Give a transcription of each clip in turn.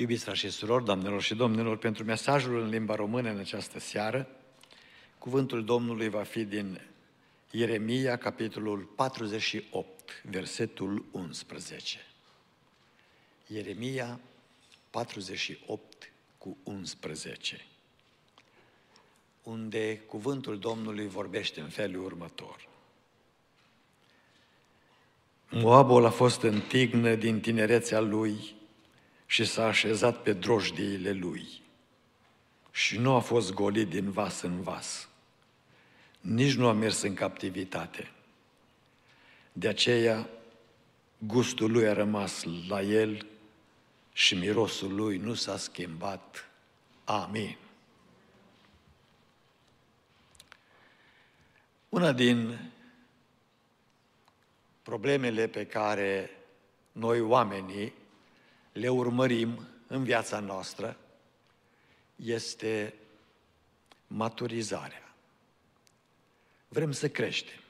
Iubiți frați și surori, doamnelor și domnilor, pentru mesajul în limba română în această seară, cuvântul Domnului va fi din Ieremia, capitolul 48, versetul 11. Ieremia 48 cu 11, unde cuvântul Domnului vorbește în felul următor. Moabul a fost în tignă din tinerețea lui și s-a așezat pe drojdiile lui. Și nu a fost golit din vas în vas. Nici nu a mers în captivitate. De aceea, gustul lui a rămas la el și mirosul lui nu s-a schimbat. Amin. Una din problemele pe care noi oamenii le urmărim în viața noastră este maturizarea. Vrem să creștem,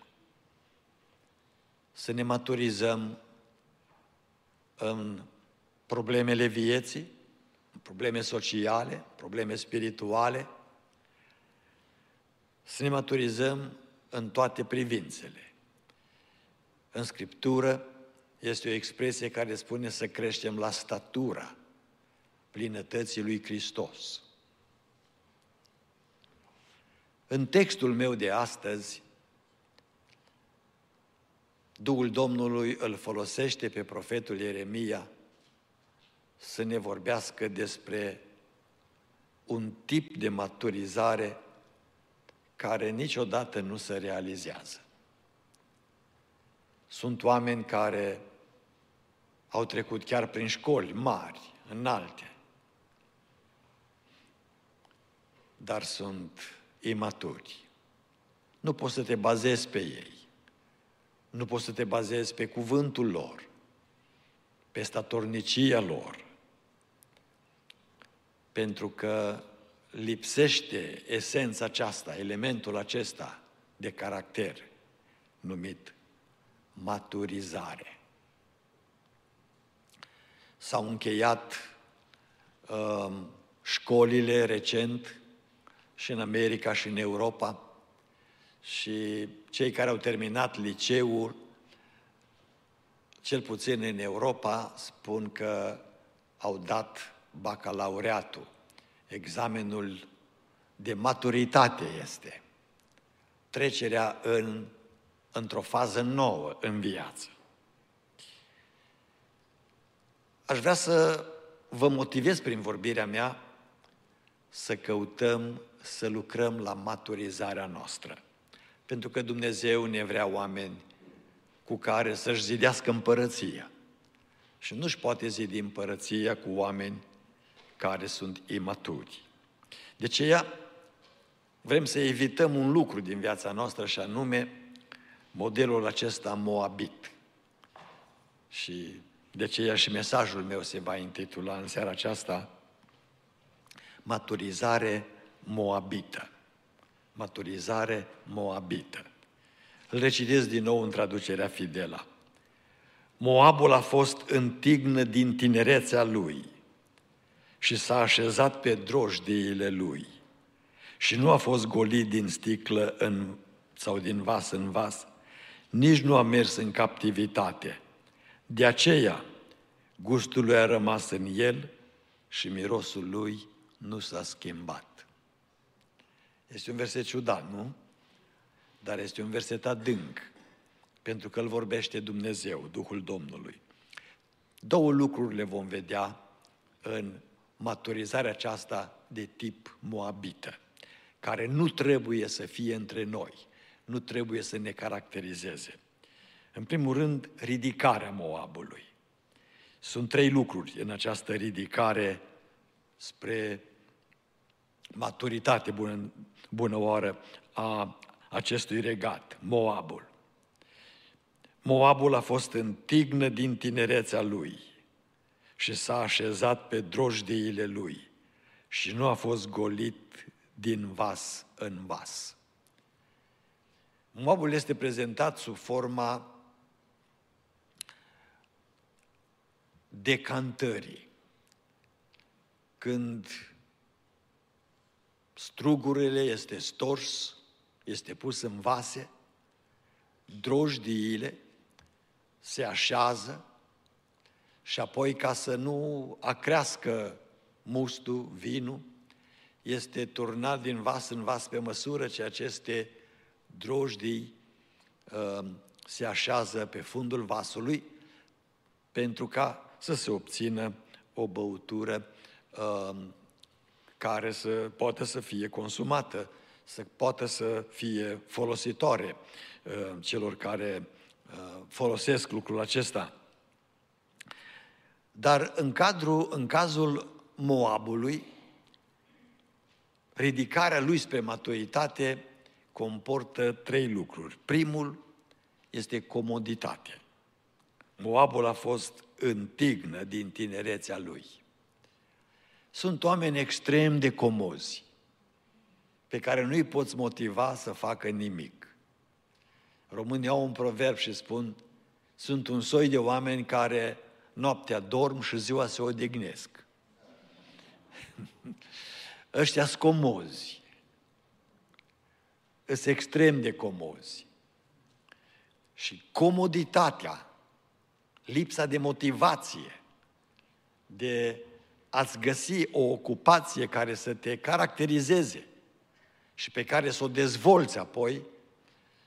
să ne maturizăm în problemele vieții, în probleme sociale, probleme spirituale, să ne maturizăm în toate privințele. În Scriptură este o expresie care spune să creștem la statura plinătății lui Hristos. În textul meu de astăzi, Duhul Domnului îl folosește pe profetul Ieremia să ne vorbească despre un tip de maturizare care niciodată nu se realizează. Sunt oameni care au trecut chiar prin școli mari, înalte, dar sunt imaturi. Nu poți să te bazezi pe ei. Nu poți să te bazezi pe cuvântul lor, pe statornicia lor, pentru că lipsește esența aceasta, elementul acesta de caracter numit maturizare. S-au încheiat uh, școlile recent și în America și în Europa și cei care au terminat liceul, cel puțin în Europa, spun că au dat bacalaureatul. Examenul de maturitate este trecerea în, într-o fază nouă în viață. Aș vrea să vă motivez prin vorbirea mea să căutăm, să lucrăm la maturizarea noastră. Pentru că Dumnezeu ne vrea oameni cu care să-și zidească împărăția. Și nu-și poate zidi împărăția cu oameni care sunt imaturi. De aceea, vrem să evităm un lucru din viața noastră și anume modelul acesta moabit. Și de aceea și mesajul meu se va intitula în seara aceasta Maturizare moabită. Maturizare moabită. Îl recitesc din nou în traducerea Fidela. Moabul a fost în tignă din tinerețea lui și s-a așezat pe drojdiile lui și nu a fost golit din sticlă în, sau din vas în vas, nici nu a mers în captivitate, de aceea, gustul lui a rămas în el și mirosul lui nu s-a schimbat. Este un verset ciudat, nu? Dar este un verset adânc, pentru că îl vorbește Dumnezeu, Duhul Domnului. Două lucruri le vom vedea în maturizarea aceasta de tip moabită, care nu trebuie să fie între noi, nu trebuie să ne caracterizeze. În primul rând, ridicarea Moabului. Sunt trei lucruri în această ridicare spre maturitate bună, bună oară a acestui regat, Moabul. Moabul a fost în tignă din tinerețea lui și s-a așezat pe drojdiile lui și nu a fost golit din vas în vas. Moabul este prezentat sub forma decantării. când strugurile este stors, este pus în vase, drojdiile se așează și apoi ca să nu acrească mustul, vinul, este turnat din vas în vas pe măsură ce aceste drojdii uh, se așează pe fundul vasului pentru ca să se obțină o băutură uh, care să poată să fie consumată, să poată să fie folositoare uh, celor care uh, folosesc lucrul acesta. Dar în, cadru, în cazul Moabului, ridicarea lui spre maturitate comportă trei lucruri. Primul este comoditate. Moabul a fost în tignă din tinerețea lui. Sunt oameni extrem de comozi, pe care nu îi poți motiva să facă nimic. Românii au un proverb și spun, sunt un soi de oameni care noaptea dorm și ziua se odihnesc. Ăștia sunt comozi. Sunt extrem de comozi. Și comoditatea, lipsa de motivație, de a-ți găsi o ocupație care să te caracterizeze și pe care să o dezvolți apoi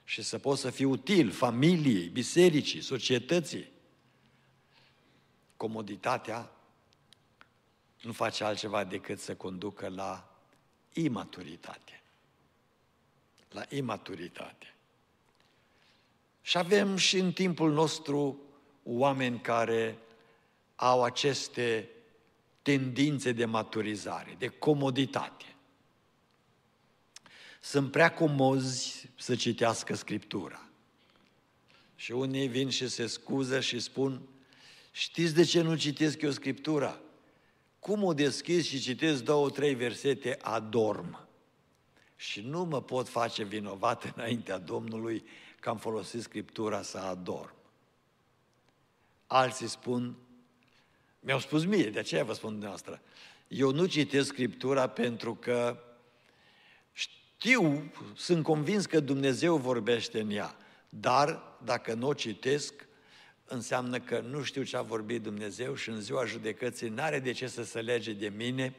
și să poți să fii util familiei, bisericii, societății. Comoditatea nu face altceva decât să conducă la imaturitate. La imaturitate. Și avem și în timpul nostru oameni care au aceste tendințe de maturizare, de comoditate. Sunt prea comozi să citească Scriptura. Și unii vin și se scuză și spun, știți de ce nu citesc eu Scriptura? Cum o deschis și citesc două, trei versete, adorm. Și nu mă pot face vinovat înaintea Domnului că am folosit Scriptura să adorm. Alții spun, mi-au spus mie, de aceea vă spun dumneavoastră, eu nu citesc Scriptura pentru că știu, sunt convins că Dumnezeu vorbește în ea, dar dacă nu o citesc, înseamnă că nu știu ce a vorbit Dumnezeu și în ziua judecății n-are de ce să se lege de mine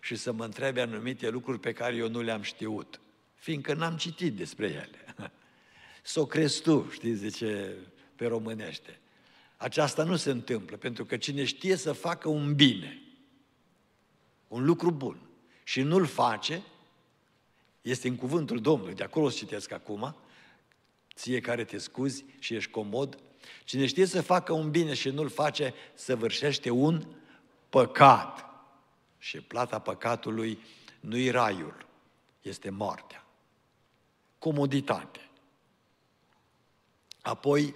și să mă întrebe anumite lucruri pe care eu nu le-am știut, fiindcă n-am citit despre ele. Să o crezi tu, știți de ce pe românește. Aceasta nu se întâmplă, pentru că cine știe să facă un bine, un lucru bun, și nu-l face, este în cuvântul Domnului, de acolo o citesc acum, ție care te scuzi și ești comod, cine știe să facă un bine și nu-l face, săvârșește un păcat. Și plata păcatului nu-i raiul, este moartea. Comoditate. Apoi,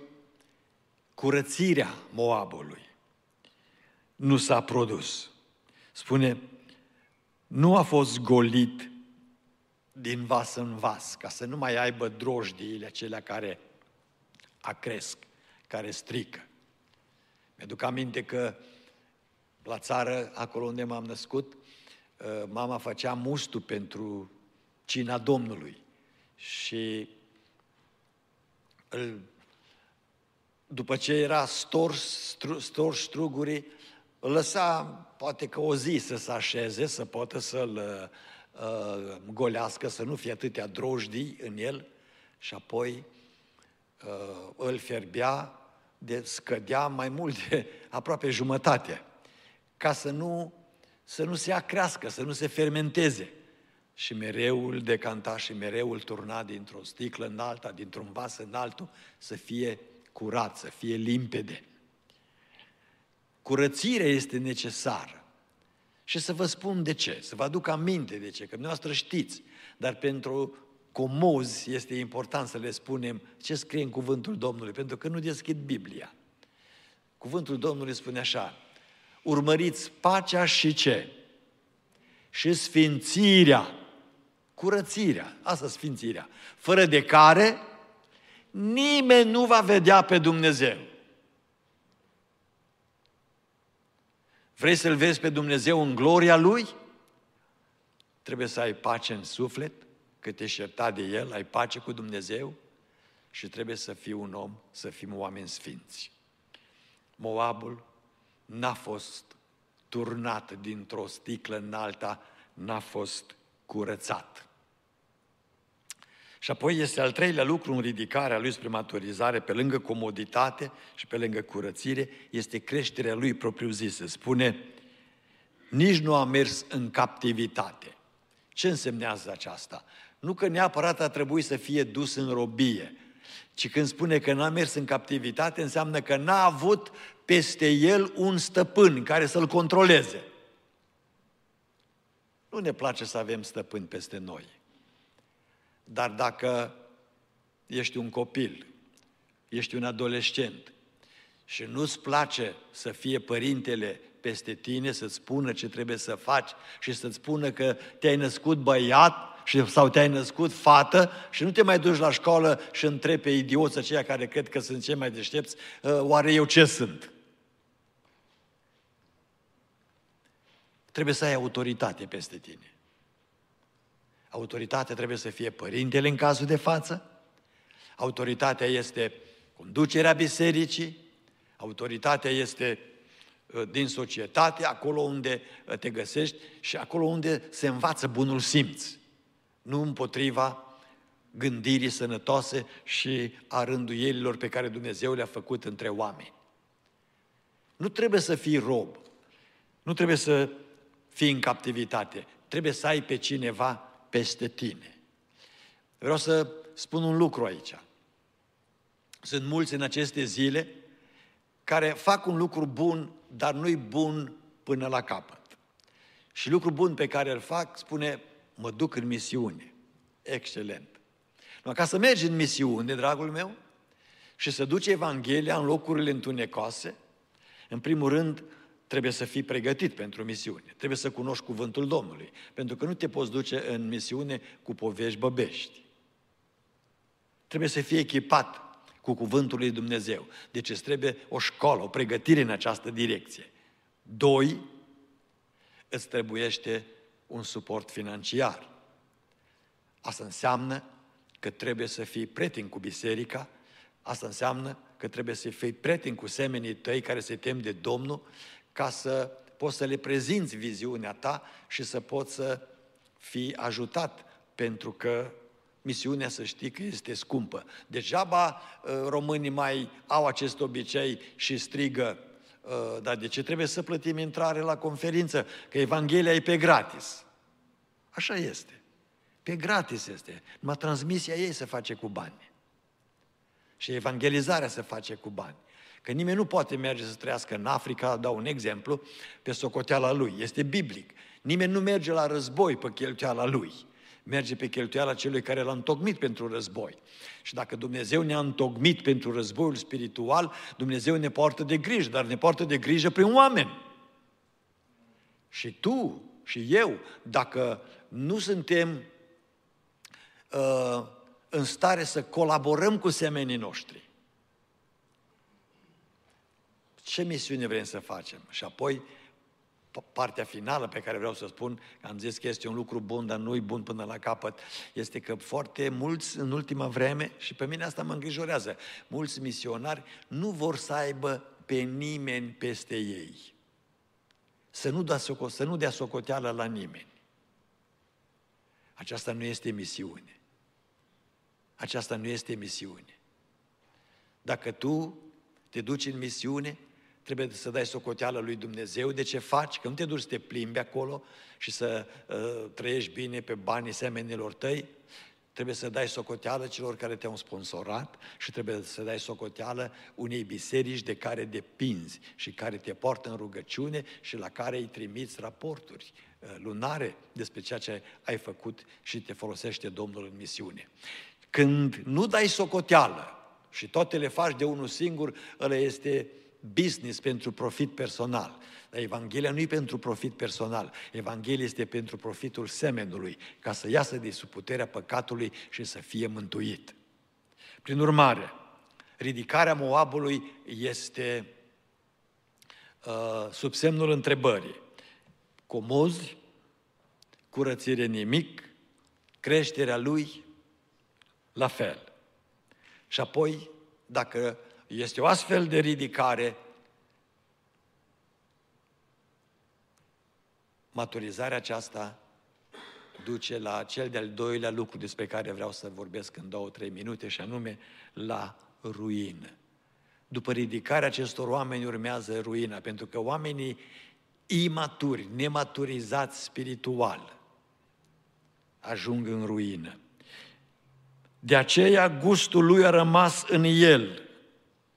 curățirea Moabului nu s-a produs. Spune, nu a fost golit din vas în vas, ca să nu mai aibă drojdiile acelea care acresc, care strică. Mi-aduc aminte că la țară, acolo unde m-am născut, uh, mama făcea mustul pentru cina Domnului și îl după ce era stors, stru, stors strugurii, îl lăsa poate că o zi să se așeze, să poată să-l uh, golească, să nu fie atâtea drojdii în el și apoi uh, îl fierbea, de scădea mai mult de aproape jumătate, ca să nu, să nu se acrească, să nu se fermenteze. Și mereu îl decanta și mereu îl turna dintr-o sticlă în alta, dintr-un vas în altul, să fie curat, să fie limpede. Curățirea este necesară. Și să vă spun de ce, să vă aduc aminte de ce, că dumneavoastră știți, dar pentru comozi este important să le spunem ce scrie în cuvântul Domnului, pentru că nu deschid Biblia. Cuvântul Domnului spune așa, urmăriți pacea și ce? Și sfințirea, curățirea, asta sfințirea, fără de care nimeni nu va vedea pe Dumnezeu. Vrei să-L vezi pe Dumnezeu în gloria Lui? Trebuie să ai pace în suflet, că te-ești iertat de El, ai pace cu Dumnezeu și trebuie să fii un om, să fim oameni sfinți. Moabul n-a fost turnat dintr-o sticlă în alta, n-a fost curățat. Și apoi este al treilea lucru în ridicarea lui spre maturizare, pe lângă comoditate și pe lângă curățire, este creșterea lui propriu-zisă. Spune, nici nu a mers în captivitate. Ce însemnează aceasta? Nu că neapărat a trebuit să fie dus în robie, ci când spune că n-a mers în captivitate, înseamnă că n-a avut peste el un stăpân care să-l controleze. Nu ne place să avem stăpâni peste noi. Dar dacă ești un copil, ești un adolescent și nu-ți place să fie părintele peste tine, să-ți spună ce trebuie să faci și să-ți spună că te-ai născut băiat și, sau te-ai născut fată și nu te mai duci la școală și întrebi pe idioți aceia care cred că sunt cei mai deștepți, ă, oare eu ce sunt? Trebuie să ai autoritate peste tine. Autoritatea trebuie să fie părintele în cazul de față, autoritatea este conducerea bisericii, autoritatea este uh, din societate, acolo unde uh, te găsești și acolo unde se învață bunul simț, nu împotriva gândirii sănătoase și a rânduielilor pe care Dumnezeu le-a făcut între oameni. Nu trebuie să fii rob, nu trebuie să fii în captivitate, trebuie să ai pe cineva peste tine. Vreau să spun un lucru aici. Sunt mulți în aceste zile care fac un lucru bun, dar nu-i bun până la capăt. Și lucru bun pe care îl fac spune, mă duc în misiune. Excelent. Nu, ca să mergi în misiune, dragul meu, și să duci Evanghelia în locurile întunecoase, în primul rând, trebuie să fii pregătit pentru misiune. Trebuie să cunoști cuvântul Domnului. Pentru că nu te poți duce în misiune cu povești băbești. Trebuie să fii echipat cu cuvântul lui Dumnezeu. Deci îți trebuie o școală, o pregătire în această direcție. Doi, îți trebuiește un suport financiar. Asta înseamnă că trebuie să fii prieten cu biserica, asta înseamnă că trebuie să fii prieten cu semenii tăi care se tem de Domnul ca să poți să le prezinți viziunea ta și să poți să fii ajutat, pentru că misiunea să știi că este scumpă. Degeaba uh, românii mai au acest obicei și strigă, uh, dar de ce trebuie să plătim intrare la conferință? Că Evanghelia e pe gratis. Așa este. Pe gratis este. Numai transmisia ei se face cu bani. Și evangelizarea se face cu bani. Că nimeni nu poate merge să trăiască în Africa, dau un exemplu, pe socoteala lui. Este biblic. Nimeni nu merge la război pe cheltuiala lui. Merge pe cheltuiala celui care l-a întocmit pentru război. Și dacă Dumnezeu ne-a întocmit pentru războiul spiritual, Dumnezeu ne poartă de grijă, dar ne poartă de grijă prin oameni. Și tu și eu, dacă nu suntem uh, în stare să colaborăm cu semenii noștri, ce misiune vrem să facem. Și apoi, partea finală pe care vreau să spun, că am zis că este un lucru bun, dar nu-i bun până la capăt, este că foarte mulți în ultima vreme, și pe mine asta mă îngrijorează, mulți misionari nu vor să aibă pe nimeni peste ei. Să nu, dea soco- să nu dea socoteală la nimeni. Aceasta nu este misiune. Aceasta nu este misiune. Dacă tu te duci în misiune, trebuie să dai socoteală lui Dumnezeu de ce faci, că nu te duci să te plimbi acolo și să uh, trăiești bine pe banii semenilor tăi, trebuie să dai socoteală celor care te-au sponsorat și trebuie să dai socoteală unei biserici de care depinzi și care te poartă în rugăciune și la care îi trimiți raporturi uh, lunare despre ceea ce ai făcut și te folosește Domnul în misiune. Când nu dai socoteală și toate le faci de unul singur, ăla este business pentru profit personal. Dar Evanghelia nu e pentru profit personal. Evanghelia este pentru profitul semenului, ca să iasă de sub puterea păcatului și să fie mântuit. Prin urmare, ridicarea Moabului este uh, sub semnul întrebării. Comozi, curățire nimic, creșterea lui la fel. Și apoi, dacă este o astfel de ridicare, maturizarea aceasta duce la cel de-al doilea lucru despre care vreau să vorbesc în două, trei minute, și anume la ruină. După ridicarea acestor oameni urmează ruina, pentru că oamenii imaturi, nematurizați spiritual, ajung în ruină. De aceea gustul lui a rămas în el.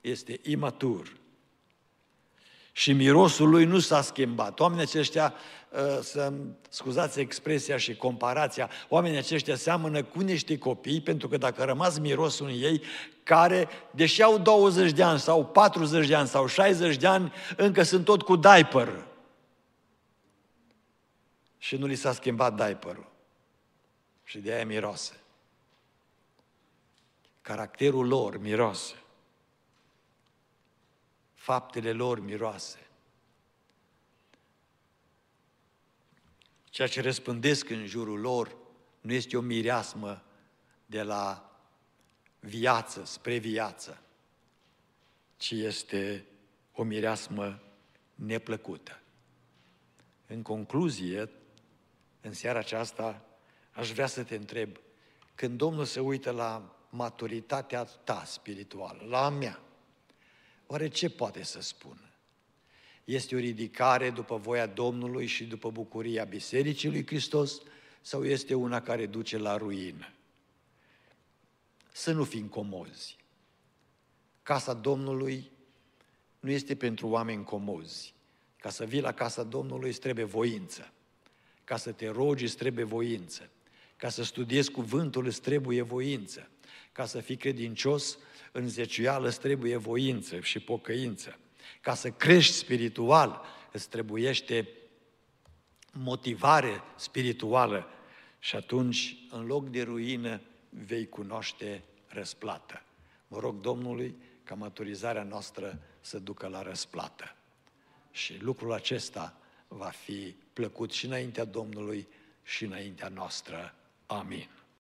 Este imatur. Și mirosul lui nu s-a schimbat. Oamenii aceștia, ă, să scuzați expresia și comparația, oamenii aceștia seamănă cu niște copii, pentru că dacă a rămas mirosul în ei, care, deși au 20 de ani sau 40 de ani sau 60 de ani, încă sunt tot cu diaper. Și nu li s-a schimbat diaperul. Și de aia miroase. Caracterul lor miroase. Faptele lor miroase. Ceea ce răspândesc în jurul lor nu este o mireasmă de la viață spre viață, ci este o mireasmă neplăcută. În concluzie, în seara aceasta, aș vrea să te întreb, când Domnul se uită la maturitatea ta spirituală, la a mea, oare ce poate să spună? Este o ridicare după voia Domnului și după bucuria Bisericii lui Hristos sau este una care duce la ruină? Să nu fim comozi. Casa Domnului nu este pentru oameni comozi. Ca să vii la casa Domnului îți trebuie voință. Ca să te rogi îți trebuie voință. Ca să studiezi cuvântul îți trebuie voință. Ca să fii credincios în zeciuială îți trebuie voință și pocăință. Ca să crești spiritual îți trebuiește motivare spirituală și atunci, în loc de ruină, vei cunoaște răsplată. Mă rog Domnului ca maturizarea noastră să ducă la răsplată. Și lucrul acesta va fi plăcut și înaintea Domnului și înaintea noastră. Amin.